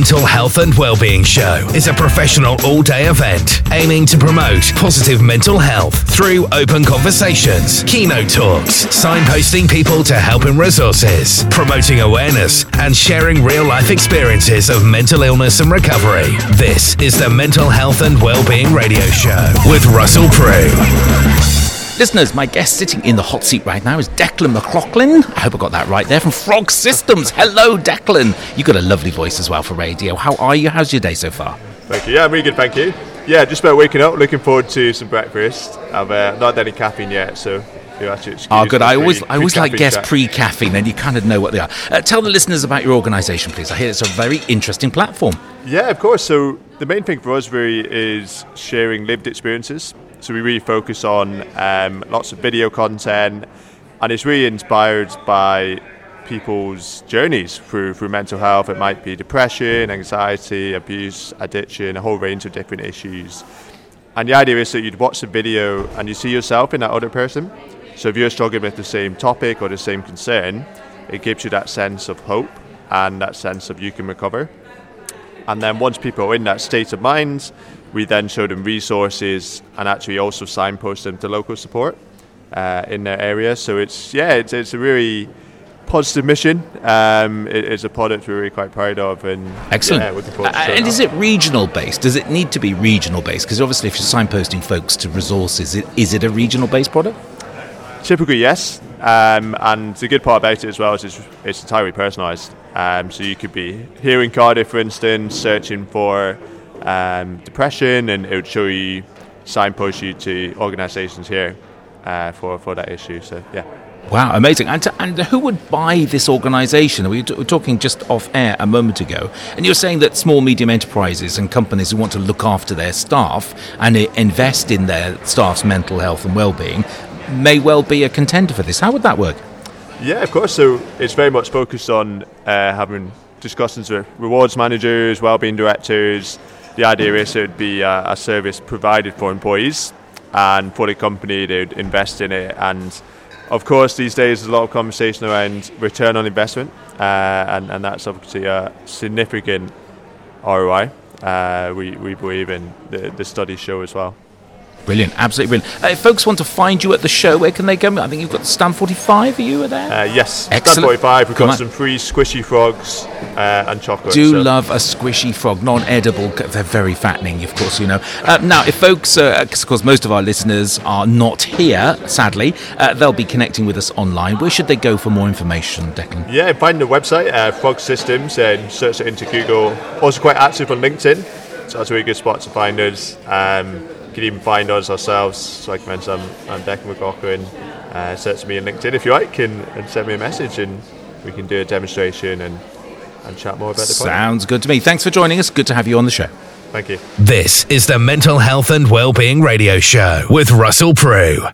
Mental Health and Wellbeing Show is a professional all day event aiming to promote positive mental health through open conversations, keynote talks, signposting people to help and resources, promoting awareness, and sharing real life experiences of mental illness and recovery. This is the Mental Health and Wellbeing Radio Show with Russell Prue. Listeners, my guest sitting in the hot seat right now is Declan McLaughlin. I hope I got that right there from Frog Systems. Hello, Declan. You've got a lovely voice as well for radio. How are you? How's your day so far? Thank you. Yeah, I'm really good, thank you. Yeah, just about waking up. Looking forward to some breakfast. I've uh, not had any caffeine yet, so you actually excuse Oh, good. I always, I always like guests pre-caffeine, and you kind of know what they are. Uh, tell the listeners about your organisation, please. I hear it's a very interesting platform. Yeah, of course. So the main thing for us really is sharing lived experiences. So we really focus on um, lots of video content, and it's really inspired by people's journeys through through mental health. It might be depression, anxiety, abuse, addiction, a whole range of different issues. And the idea is that you'd watch the video and you see yourself in that other person. So if you're struggling with the same topic or the same concern, it gives you that sense of hope and that sense of you can recover. And then once people are in that state of mind, we then show them resources and actually also signpost them to local support uh, in their area. So it's yeah, it's, it's a really positive mission. Um, it, it's a product we're really quite proud of, and Excellent. Yeah, looking forward to Uh, and is it regional based? Does it need to be regional based? Because obviously, if you're signposting folks to resources, it, is it a regional based product? Typically, yes. Um, and the good part about it as well is it's, it's entirely personalised. Um, so you could be here in Cardiff, for instance, searching for um, depression, and it would show you, signpost you to organisations here uh, for, for that issue. So, yeah. Wow, amazing. And, and who would buy this organisation? We were talking just off air a moment ago, and you're saying that small, medium enterprises and companies who want to look after their staff and invest in their staff's mental health and well-being may well be a contender for this. How would that work? Yeah, of course. So it's very much focused on uh, having discussions with rewards managers, wellbeing directors. The idea is it would be a, a service provided for employees, and for the company, they'd invest in it. And of course, these days there's a lot of conversation around return on investment, uh, and, and that's obviously a significant ROI. Uh, we, we believe in the, the studies show as well. Brilliant, absolutely brilliant. Uh, if folks want to find you at the show, where can they go? I think you've got Stand 45. Are you there? Uh, yes, Excellent. Stand 45. We've got some free squishy frogs uh, and chocolate. do so- love a squishy frog, non-edible. They're very fattening, of course, you know. Uh, now, if folks, because of course most of our listeners are not here, sadly, uh, they'll be connecting with us online. Where should they go for more information, Declan? Yeah, find the website, uh, Frog Systems, and search it into Google. Also quite active on LinkedIn, so that's a really good spot to find us. Um, you can even find us ourselves, so like I mentioned, I'm, I'm Declan McLaughlin. Uh, search me on LinkedIn if you like, and, and send me a message, and we can do a demonstration and, and chat more about the product. Sounds good to me. Thanks for joining us. Good to have you on the show. Thank you. This is the Mental Health and Wellbeing Radio Show with Russell Prue.